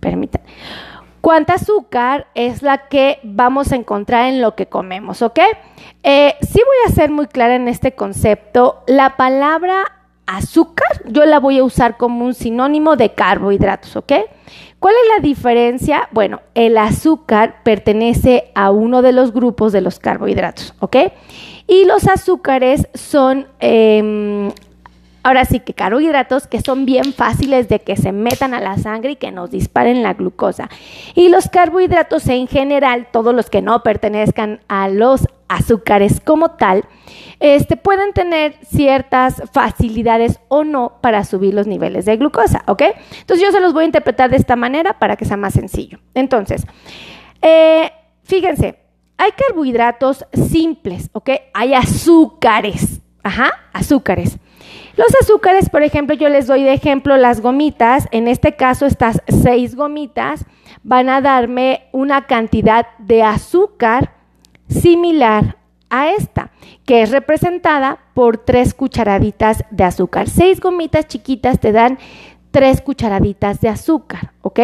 permítanme. ¿Cuánta azúcar es la que vamos a encontrar en lo que comemos, ok? Eh, sí voy a ser muy clara en este concepto. La palabra azúcar yo la voy a usar como un sinónimo de carbohidratos, ¿ok? ¿Cuál es la diferencia? Bueno, el azúcar pertenece a uno de los grupos de los carbohidratos, ¿ok? Y los azúcares son em, Ahora sí que carbohidratos que son bien fáciles de que se metan a la sangre y que nos disparen la glucosa. Y los carbohidratos en general, todos los que no pertenezcan a los azúcares como tal, este, pueden tener ciertas facilidades o no para subir los niveles de glucosa, ¿ok? Entonces yo se los voy a interpretar de esta manera para que sea más sencillo. Entonces, eh, fíjense, hay carbohidratos simples, ¿ok? Hay azúcares, ajá, azúcares. Los azúcares, por ejemplo, yo les doy de ejemplo las gomitas. En este caso, estas seis gomitas van a darme una cantidad de azúcar similar a esta, que es representada por tres cucharaditas de azúcar. Seis gomitas chiquitas te dan tres cucharaditas de azúcar, ¿ok?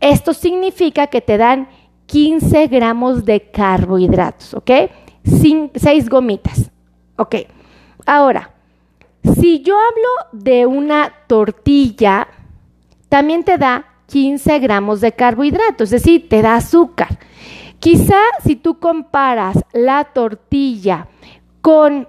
Esto significa que te dan 15 gramos de carbohidratos, ¿ok? seis gomitas, ¿ok? Ahora, si yo hablo de una tortilla, también te da 15 gramos de carbohidratos, es decir, te da azúcar. Quizá si tú comparas la tortilla con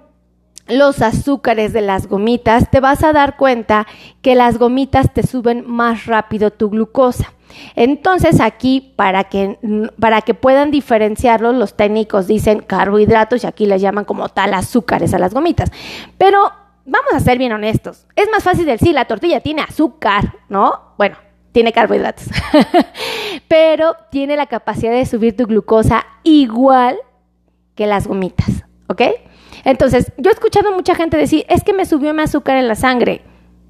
los azúcares de las gomitas, te vas a dar cuenta que las gomitas te suben más rápido tu glucosa. Entonces aquí, para que, para que puedan diferenciarlos, los técnicos dicen carbohidratos y aquí les llaman como tal azúcares a las gomitas. Pero vamos a ser bien honestos. Es más fácil decir, la tortilla tiene azúcar, ¿no? Bueno, tiene carbohidratos, pero tiene la capacidad de subir tu glucosa igual que las gomitas, ¿ok? Entonces, yo he escuchado mucha gente decir, es que me subió mi azúcar en la sangre.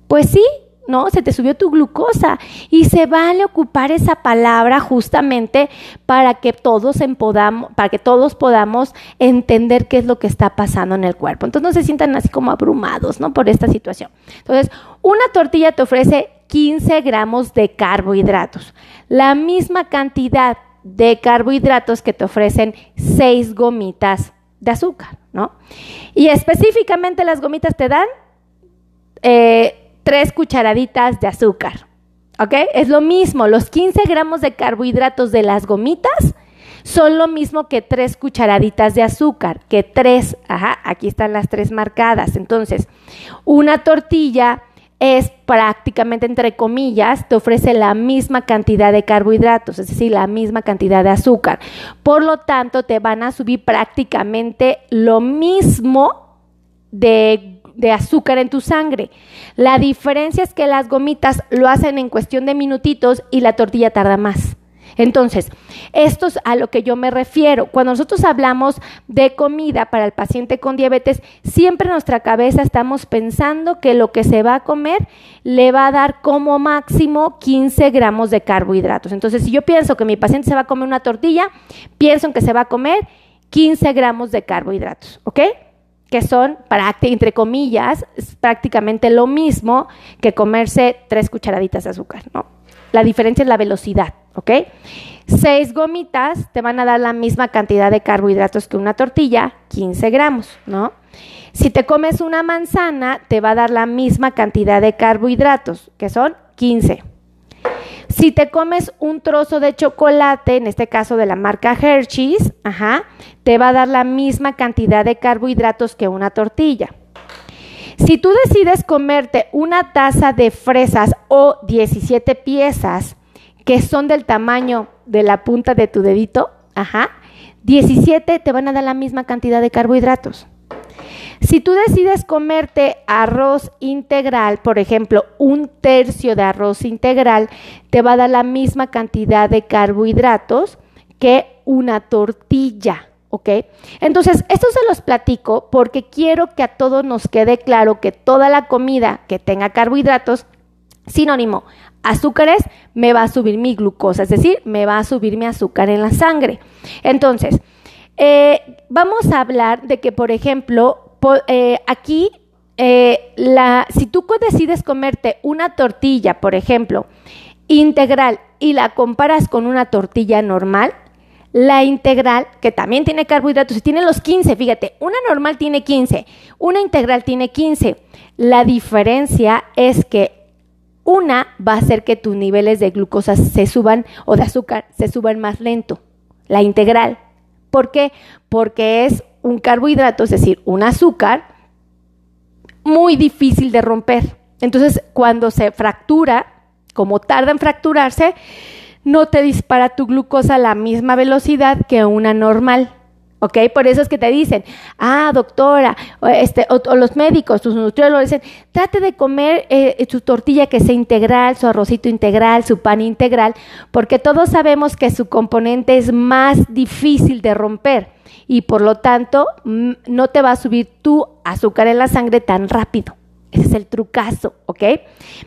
Pues sí, ¿no? Se te subió tu glucosa y se vale ocupar esa palabra justamente para que todos podamos, para que todos podamos entender qué es lo que está pasando en el cuerpo. Entonces no se sientan así como abrumados, ¿no? Por esta situación. Entonces, una tortilla te ofrece 15 gramos de carbohidratos, la misma cantidad de carbohidratos que te ofrecen 6 gomitas de azúcar, ¿no? Y específicamente las gomitas te dan eh, tres cucharaditas de azúcar. ¿Ok? Es lo mismo, los 15 gramos de carbohidratos de las gomitas son lo mismo que tres cucharaditas de azúcar, que tres, ajá, aquí están las tres marcadas. Entonces, una tortilla es prácticamente, entre comillas, te ofrece la misma cantidad de carbohidratos, es decir, la misma cantidad de azúcar. Por lo tanto, te van a subir prácticamente lo mismo de de azúcar en tu sangre. La diferencia es que las gomitas lo hacen en cuestión de minutitos y la tortilla tarda más. Entonces, esto es a lo que yo me refiero. Cuando nosotros hablamos de comida para el paciente con diabetes, siempre en nuestra cabeza estamos pensando que lo que se va a comer le va a dar como máximo 15 gramos de carbohidratos. Entonces, si yo pienso que mi paciente se va a comer una tortilla, pienso en que se va a comer 15 gramos de carbohidratos, ¿ok? Que son, para, entre comillas, prácticamente lo mismo que comerse tres cucharaditas de azúcar, ¿no? La diferencia es la velocidad, ¿ok? Seis gomitas te van a dar la misma cantidad de carbohidratos que una tortilla, 15 gramos, ¿no? Si te comes una manzana, te va a dar la misma cantidad de carbohidratos, que son 15. Si te comes un trozo de chocolate, en este caso de la marca Hershey's, ajá, te va a dar la misma cantidad de carbohidratos que una tortilla. Si tú decides comerte una taza de fresas o 17 piezas que son del tamaño de la punta de tu dedito, ajá, 17 te van a dar la misma cantidad de carbohidratos. Si tú decides comerte arroz integral, por ejemplo, un tercio de arroz integral, te va a dar la misma cantidad de carbohidratos que una tortilla. ¿ok? Entonces, esto se los platico porque quiero que a todos nos quede claro que toda la comida que tenga carbohidratos, sinónimo, azúcares, me va a subir mi glucosa, es decir, me va a subir mi azúcar en la sangre. Entonces, eh, vamos a hablar de que, por ejemplo, eh, aquí, eh, si tú decides comerte una tortilla, por ejemplo, integral y la comparas con una tortilla normal, la integral, que también tiene carbohidratos, y tiene los 15, fíjate, una normal tiene 15, una integral tiene 15. La diferencia es que una va a hacer que tus niveles de glucosa se suban o de azúcar se suban más lento, la integral. ¿Por qué? Porque es un carbohidrato, es decir, un azúcar muy difícil de romper. Entonces, cuando se fractura, como tarda en fracturarse, no te dispara tu glucosa a la misma velocidad que una normal. ¿Ok? Por eso es que te dicen, ah, doctora, o, este, o, los médicos, tus nutriólogos dicen, trate de comer eh, su tortilla que sea integral, su arrocito integral, su pan integral, porque todos sabemos que su componente es más difícil de romper y por lo tanto no te va a subir tu azúcar en la sangre tan rápido. Ese es el trucazo, ¿ok?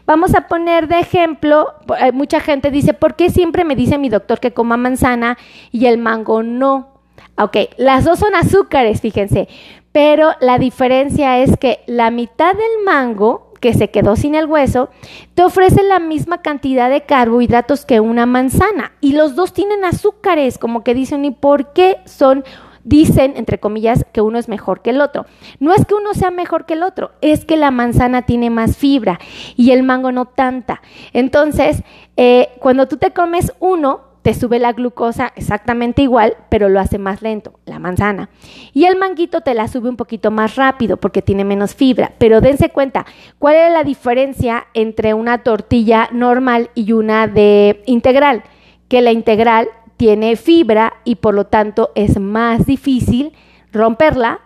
Vamos a poner de ejemplo, eh, mucha gente dice, ¿por qué siempre me dice mi doctor que coma manzana y el mango no? Ok, las dos son azúcares, fíjense, pero la diferencia es que la mitad del mango, que se quedó sin el hueso, te ofrece la misma cantidad de carbohidratos que una manzana. Y los dos tienen azúcares, como que dicen, ¿y por qué son dicen, entre comillas, que uno es mejor que el otro. No es que uno sea mejor que el otro, es que la manzana tiene más fibra y el mango no tanta. Entonces, eh, cuando tú te comes uno, te sube la glucosa exactamente igual, pero lo hace más lento, la manzana. Y el manguito te la sube un poquito más rápido porque tiene menos fibra. Pero dense cuenta, ¿cuál es la diferencia entre una tortilla normal y una de integral? Que la integral tiene fibra y por lo tanto es más difícil romperla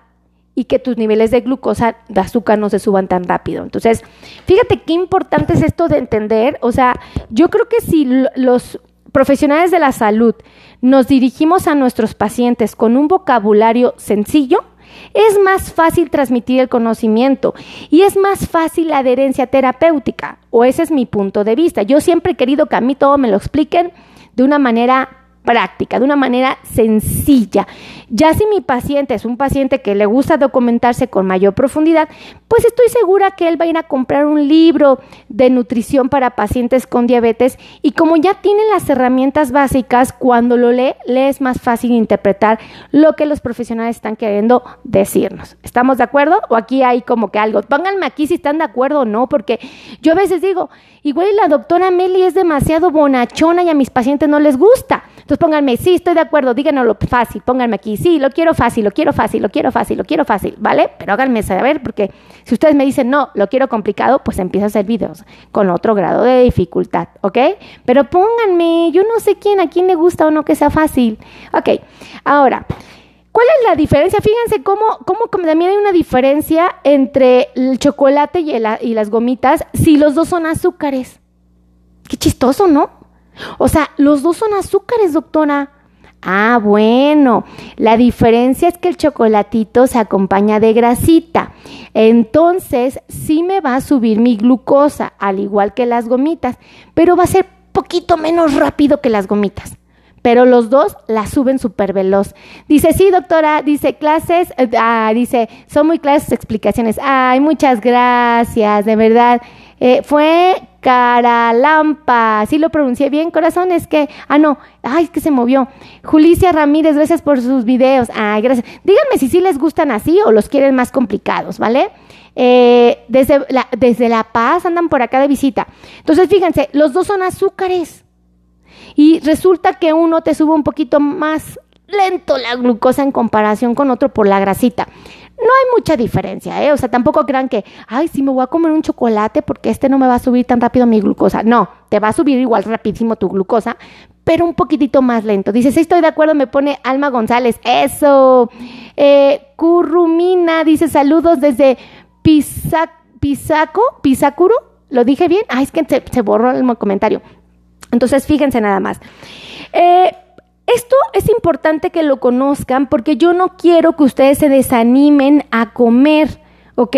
y que tus niveles de glucosa, de azúcar no se suban tan rápido. Entonces, fíjate qué importante es esto de entender. O sea, yo creo que si los profesionales de la salud nos dirigimos a nuestros pacientes con un vocabulario sencillo, es más fácil transmitir el conocimiento y es más fácil la adherencia terapéutica, o ese es mi punto de vista. Yo siempre he querido que a mí todo me lo expliquen de una manera práctica, de una manera sencilla. Ya si mi paciente es un paciente que le gusta documentarse con mayor profundidad, pues estoy segura que él va a ir a comprar un libro de nutrición para pacientes con diabetes y como ya tiene las herramientas básicas, cuando lo lee, le es más fácil interpretar lo que los profesionales están queriendo decirnos. ¿Estamos de acuerdo? O aquí hay como que algo. Pónganme aquí si están de acuerdo o no, porque yo a veces digo, igual la doctora Meli es demasiado bonachona y a mis pacientes no les gusta. Entonces pónganme, sí, estoy de acuerdo, díganoslo fácil, pónganme aquí, sí, lo quiero fácil, lo quiero fácil, lo quiero fácil, lo quiero fácil, ¿vale? Pero háganme saber, porque si ustedes me dicen, no, lo quiero complicado, pues empiezo a hacer videos con otro grado de dificultad, ¿ok? Pero pónganme, yo no sé quién, a quién le gusta o no que sea fácil. Ok, ahora, ¿Cuál es la diferencia? Fíjense cómo, cómo también hay una diferencia entre el chocolate y, las gomitas si los dos son azúcares. Qué chistoso, ¿no? O sea, los dos son azúcares, doctora. Ah, bueno, la diferencia es que el chocolatito se acompaña de grasita. Entonces, sí me va a subir mi glucosa, al igual que las gomitas, pero va a ser poquito menos rápido que las gomitas. Pero los dos la suben súper veloz. Dice, sí, doctora, dice, clases, eh, ah, dice, son muy claras sus explicaciones. Ay, muchas gracias, de verdad. Eh, fue Caralampa, ¿sí lo pronuncié bien, corazón? Es que, ah, no, ay, es que se movió. Julicia Ramírez, gracias por sus videos. Ay, gracias. Díganme si sí les gustan así o los quieren más complicados, ¿vale? Eh, desde, la, desde La Paz andan por acá de visita. Entonces, fíjense, los dos son azúcares. Y resulta que uno te sube un poquito más lento la glucosa en comparación con otro por la grasita. No hay mucha diferencia, ¿eh? O sea, tampoco crean que, ay, sí me voy a comer un chocolate porque este no me va a subir tan rápido mi glucosa. No, te va a subir igual rapidísimo tu glucosa, pero un poquitito más lento. Dice, sí, estoy de acuerdo, me pone Alma González. Eso. Eh, Currumina dice, saludos desde Pisaco, Pisacuro. ¿Lo dije bien? Ay, es que se, se borró el comentario. Entonces, fíjense nada más. Eh, esto es importante que lo conozcan porque yo no quiero que ustedes se desanimen a comer. ¿Ok?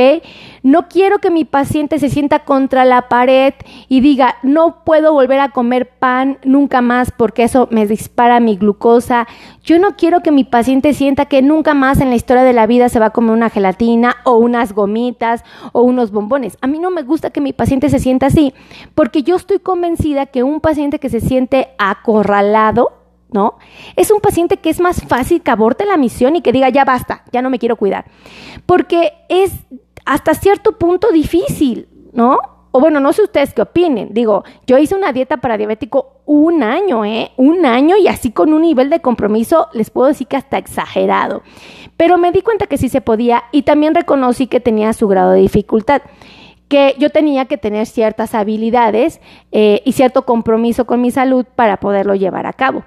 No quiero que mi paciente se sienta contra la pared y diga, no puedo volver a comer pan nunca más porque eso me dispara mi glucosa. Yo no quiero que mi paciente sienta que nunca más en la historia de la vida se va a comer una gelatina o unas gomitas o unos bombones. A mí no me gusta que mi paciente se sienta así porque yo estoy convencida que un paciente que se siente acorralado, ¿no? Es un paciente que es más fácil que aborte la misión y que diga, ya basta, ya no me quiero cuidar. Porque es hasta cierto punto difícil, ¿no? O bueno, no sé ustedes qué opinen. Digo, yo hice una dieta para diabético un año, ¿eh? Un año y así con un nivel de compromiso, les puedo decir que hasta exagerado. Pero me di cuenta que sí se podía y también reconocí que tenía su grado de dificultad que yo tenía que tener ciertas habilidades eh, y cierto compromiso con mi salud para poderlo llevar a cabo.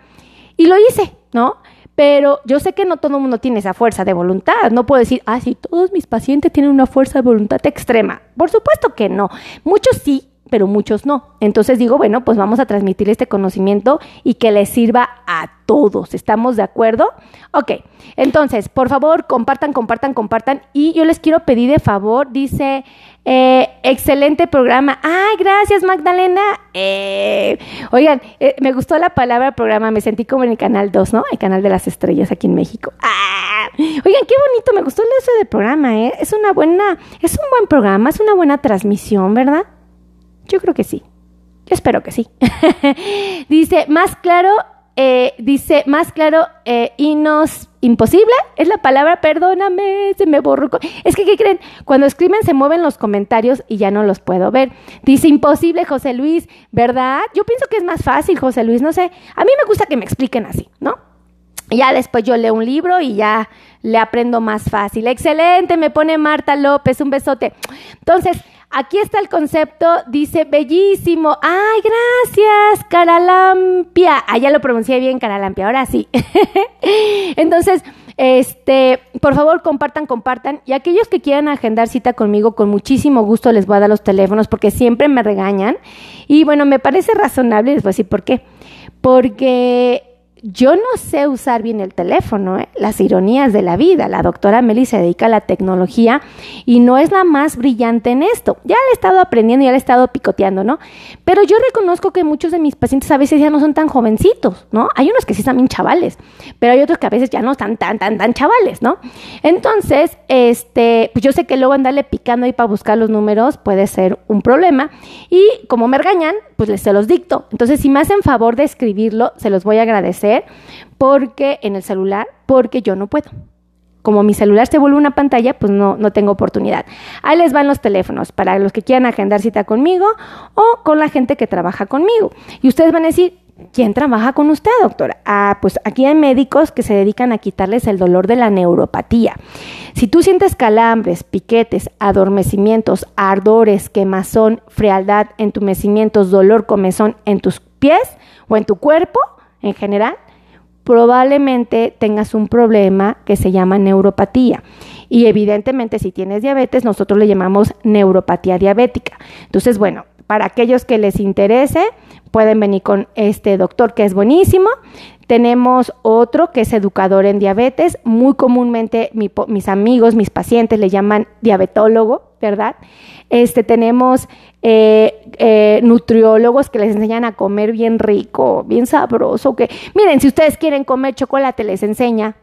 Y lo hice, ¿no? Pero yo sé que no todo el mundo tiene esa fuerza de voluntad. No puedo decir, ah, sí, todos mis pacientes tienen una fuerza de voluntad extrema. Por supuesto que no. Muchos sí, pero muchos no. Entonces digo, bueno, pues vamos a transmitir este conocimiento y que les sirva a todos. ¿Estamos de acuerdo? Ok, entonces, por favor, compartan, compartan, compartan. Y yo les quiero pedir de favor, dice, eh, excelente programa. Ay, gracias Magdalena. Eh, oigan, eh, me gustó la palabra programa, me sentí como en el canal 2, ¿no? El canal de las estrellas aquí en México. Ah, oigan, qué bonito, me gustó el ese del programa, ¿eh? Es una buena, es un buen programa, es una buena transmisión, ¿verdad? Yo creo que sí. Yo espero que sí. dice, más claro, eh, dice, más claro, eh, y nos imposible, es la palabra, perdóname, se me borró. Es que, ¿qué creen? Cuando escriben se mueven los comentarios y ya no los puedo ver. Dice, imposible, José Luis, ¿verdad? Yo pienso que es más fácil, José Luis, no sé. A mí me gusta que me expliquen así, ¿no? Ya después yo leo un libro y ya le aprendo más fácil. Excelente, me pone Marta López, un besote. Entonces, Aquí está el concepto, dice bellísimo. Ay, gracias, Caralampia. Ah, ya lo pronuncié bien, Caralampia, ahora sí. Entonces, este, por favor, compartan, compartan. Y aquellos que quieran agendar cita conmigo, con muchísimo gusto les voy a dar los teléfonos porque siempre me regañan. Y bueno, me parece razonable, les voy a decir por qué. Porque yo no sé usar bien el teléfono, ¿eh? las ironías de la vida. La doctora Meli se dedica a la tecnología y no es la más brillante en esto. Ya le he estado aprendiendo, ya le he estado picoteando, ¿no? Pero yo reconozco que muchos de mis pacientes a veces ya no son tan jovencitos, ¿no? Hay unos que sí están bien chavales, pero hay otros que a veces ya no están tan, tan, tan chavales, ¿no? Entonces, este, pues yo sé que luego andarle picando ahí para buscar los números puede ser un problema y como me regañan, pues se los dicto. Entonces, si me hacen favor de escribirlo, se los voy a agradecer porque en el celular, porque yo no puedo. Como mi celular se vuelve una pantalla, pues no, no tengo oportunidad. Ahí les van los teléfonos para los que quieran agendar cita conmigo o con la gente que trabaja conmigo. Y ustedes van a decir, ¿Quién trabaja con usted, doctora? Ah, pues aquí hay médicos que se dedican a quitarles el dolor de la neuropatía. Si tú sientes calambres, piquetes, adormecimientos, ardores, quemazón, frialdad, entumecimientos, dolor, comezón en tus pies o en tu cuerpo en general, probablemente tengas un problema que se llama neuropatía. Y evidentemente si tienes diabetes, nosotros le llamamos neuropatía diabética. Entonces, bueno, para aquellos que les interese, pueden venir con este doctor que es buenísimo. Tenemos otro que es educador en diabetes. Muy comúnmente mis amigos, mis pacientes le llaman diabetólogo, ¿verdad? Este, tenemos eh, eh, nutriólogos que les enseñan a comer bien rico, bien sabroso. Que, miren, si ustedes quieren comer chocolate, les enseña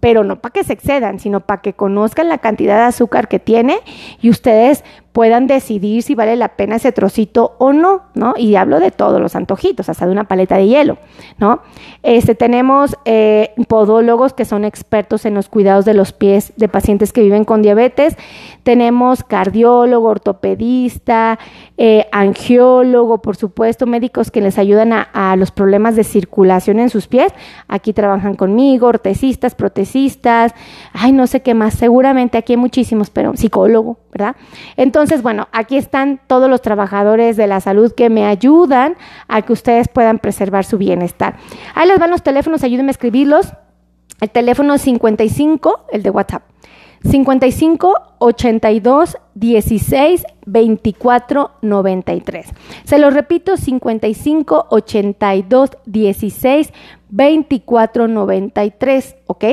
pero no para que se excedan, sino para que conozcan la cantidad de azúcar que tiene y ustedes puedan decidir si vale la pena ese trocito o no, ¿no? Y hablo de todos los antojitos, hasta de una paleta de hielo, ¿no? Este, tenemos eh, podólogos que son expertos en los cuidados de los pies de pacientes que viven con diabetes, tenemos cardiólogo, ortopedista, eh, angiólogo, por supuesto, médicos que les ayudan a, los problemas de circulación en sus pies, aquí trabajan conmigo, ortecistas, protecistas, ay, no sé qué más, seguramente aquí hay muchísimos, pero psicólogo, ¿verdad? Entonces, bueno, aquí están todos los trabajadores de la salud que me ayudan a que ustedes puedan preservar su bienestar. Ahí les van los teléfonos, ayúdenme a escribirlos. El teléfono 55, el de WhatsApp. 55 82 16 24 93. Se lo repito, 55 82 16 24 93, ¿ok?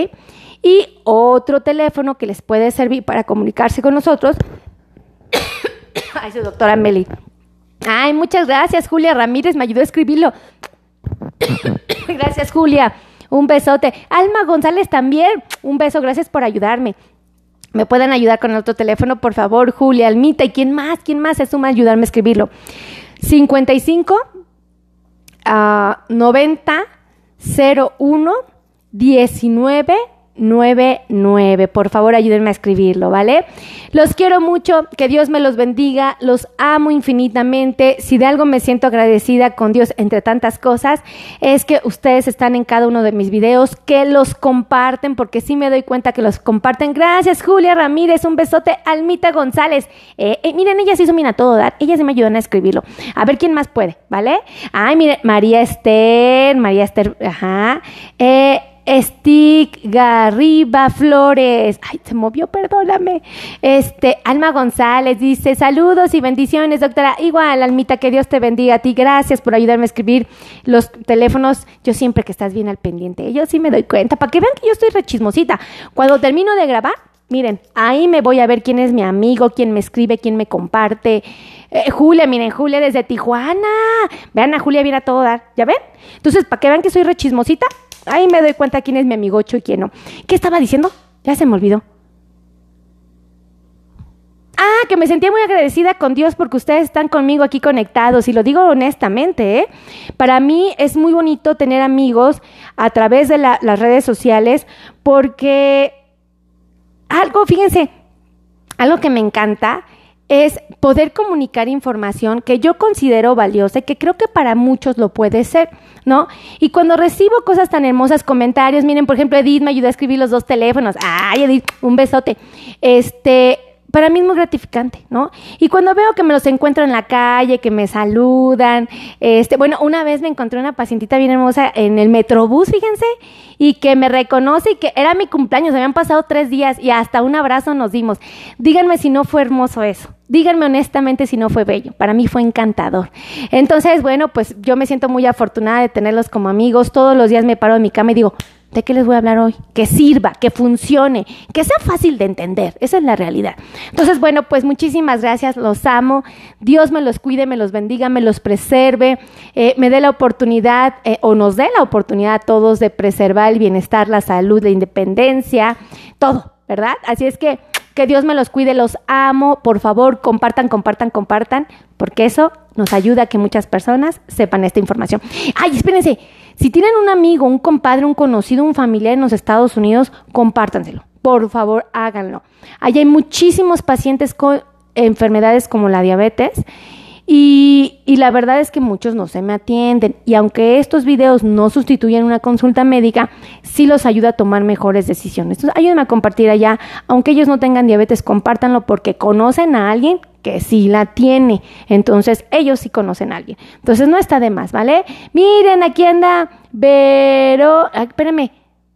Y otro teléfono que les puede servir para comunicarse con nosotros. Ay, su doctora Meli. Ay, muchas gracias, Julia Ramírez, me ayudó a escribirlo. gracias, Julia. Un besote. Alma González también. Un beso, gracias por ayudarme. ¿Me pueden ayudar con el otro teléfono, por favor, Julia, Almita? ¿Y quién más? ¿Quién más se suma ayudarme a escribirlo? 55 a 90 01 19 99. Por favor, ayúdenme a escribirlo, ¿vale? Los quiero mucho, que Dios me los bendiga, los amo infinitamente. Si de algo me siento agradecida con Dios entre tantas cosas, es que ustedes están en cada uno de mis videos, que los comparten, porque sí me doy cuenta que los comparten. Gracias, Julia Ramírez, un besote, Almita González. Eh, eh, miren, ella sí hizo todo dar, ella sí me ayudan a escribirlo. A ver quién más puede, ¿vale? Ay, miren, María Esther, María Esther, ajá. Eh, Stick Garriba Flores. Ay, se movió, perdóname. Este, Alma González dice, saludos y bendiciones, doctora. Igual, Almita, que Dios te bendiga a ti. Gracias por ayudarme a escribir los teléfonos. Yo siempre que estás bien al pendiente. Yo sí me doy cuenta, para que vean que yo estoy rechismosita. Cuando termino de grabar, miren, ahí me voy a ver quién es mi amigo, quién me escribe, quién me comparte. Eh, Julia, miren, Julia desde Tijuana. Vean a Julia viene a todo dar. ¿Ya ven? Entonces, para que vean que soy rechismosita, Ahí me doy cuenta quién es mi amigocho y quién no. ¿Qué estaba diciendo? Ya se me olvidó. Ah, que me sentía muy agradecida con Dios porque ustedes están conmigo aquí conectados y lo digo honestamente, ¿eh? Para mí es muy bonito tener amigos a través de las redes sociales porque algo, fíjense, algo que me encanta es poder comunicar información que yo considero valiosa y que creo que para muchos lo puede ser, ¿no? Y cuando recibo cosas tan hermosas, comentarios, miren, por ejemplo, Edith me ayudó a escribir los dos teléfonos. Ay, Edith, un besote. Este, para mí es muy gratificante, ¿no? Y cuando veo que me los encuentro en la calle, que me saludan, este, bueno, una vez me encontré una pacientita bien hermosa en el metrobús, fíjense, y que me reconoce y que era mi cumpleaños, habían pasado tres días y hasta un abrazo nos dimos. Díganme si no fue hermoso eso. Díganme honestamente si no fue bello. Para mí fue encantador. Entonces, bueno, pues yo me siento muy afortunada de tenerlos como amigos. Todos los días me paro en mi cama y digo, ¿De qué les voy a hablar hoy? Que sirva, que funcione, que sea fácil de entender. Esa es la realidad. Entonces, bueno, pues muchísimas gracias, los amo. Dios me los cuide, me los bendiga, me los preserve, eh, me dé la oportunidad eh, o nos dé la oportunidad a todos de preservar el bienestar, la salud, la independencia, todo, ¿verdad? Así es que que Dios me los cuide, los amo. Por favor, compartan, compartan, compartan, porque eso nos ayuda a que muchas personas sepan esta información. Ay, espérense. Si tienen un amigo, un compadre, un conocido, un familiar en los Estados Unidos, compártanselo. Por favor, háganlo. Allí hay muchísimos pacientes con enfermedades como la diabetes y, y, la verdad es que muchos no se me atienden. Y aunque estos videos no sustituyen una consulta médica, sí los ayuda a tomar mejores decisiones. Entonces, ayúdenme a compartir allá. Aunque ellos no tengan diabetes, compártanlo porque conocen a alguien que sí la tiene. Entonces, ellos sí conocen a alguien. Entonces, no está de más, ¿vale? Miren, aquí anda Vero. Espérenme.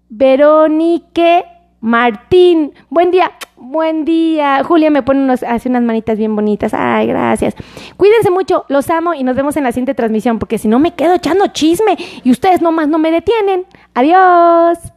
Veronique Martín. Buen día. Buen día. Julia me pone unos, hace unas manitas bien bonitas. Ay, gracias. Cuídense mucho, los amo y nos vemos en la siguiente transmisión, porque si no me quedo echando chisme y ustedes nomás no me detienen. Adiós.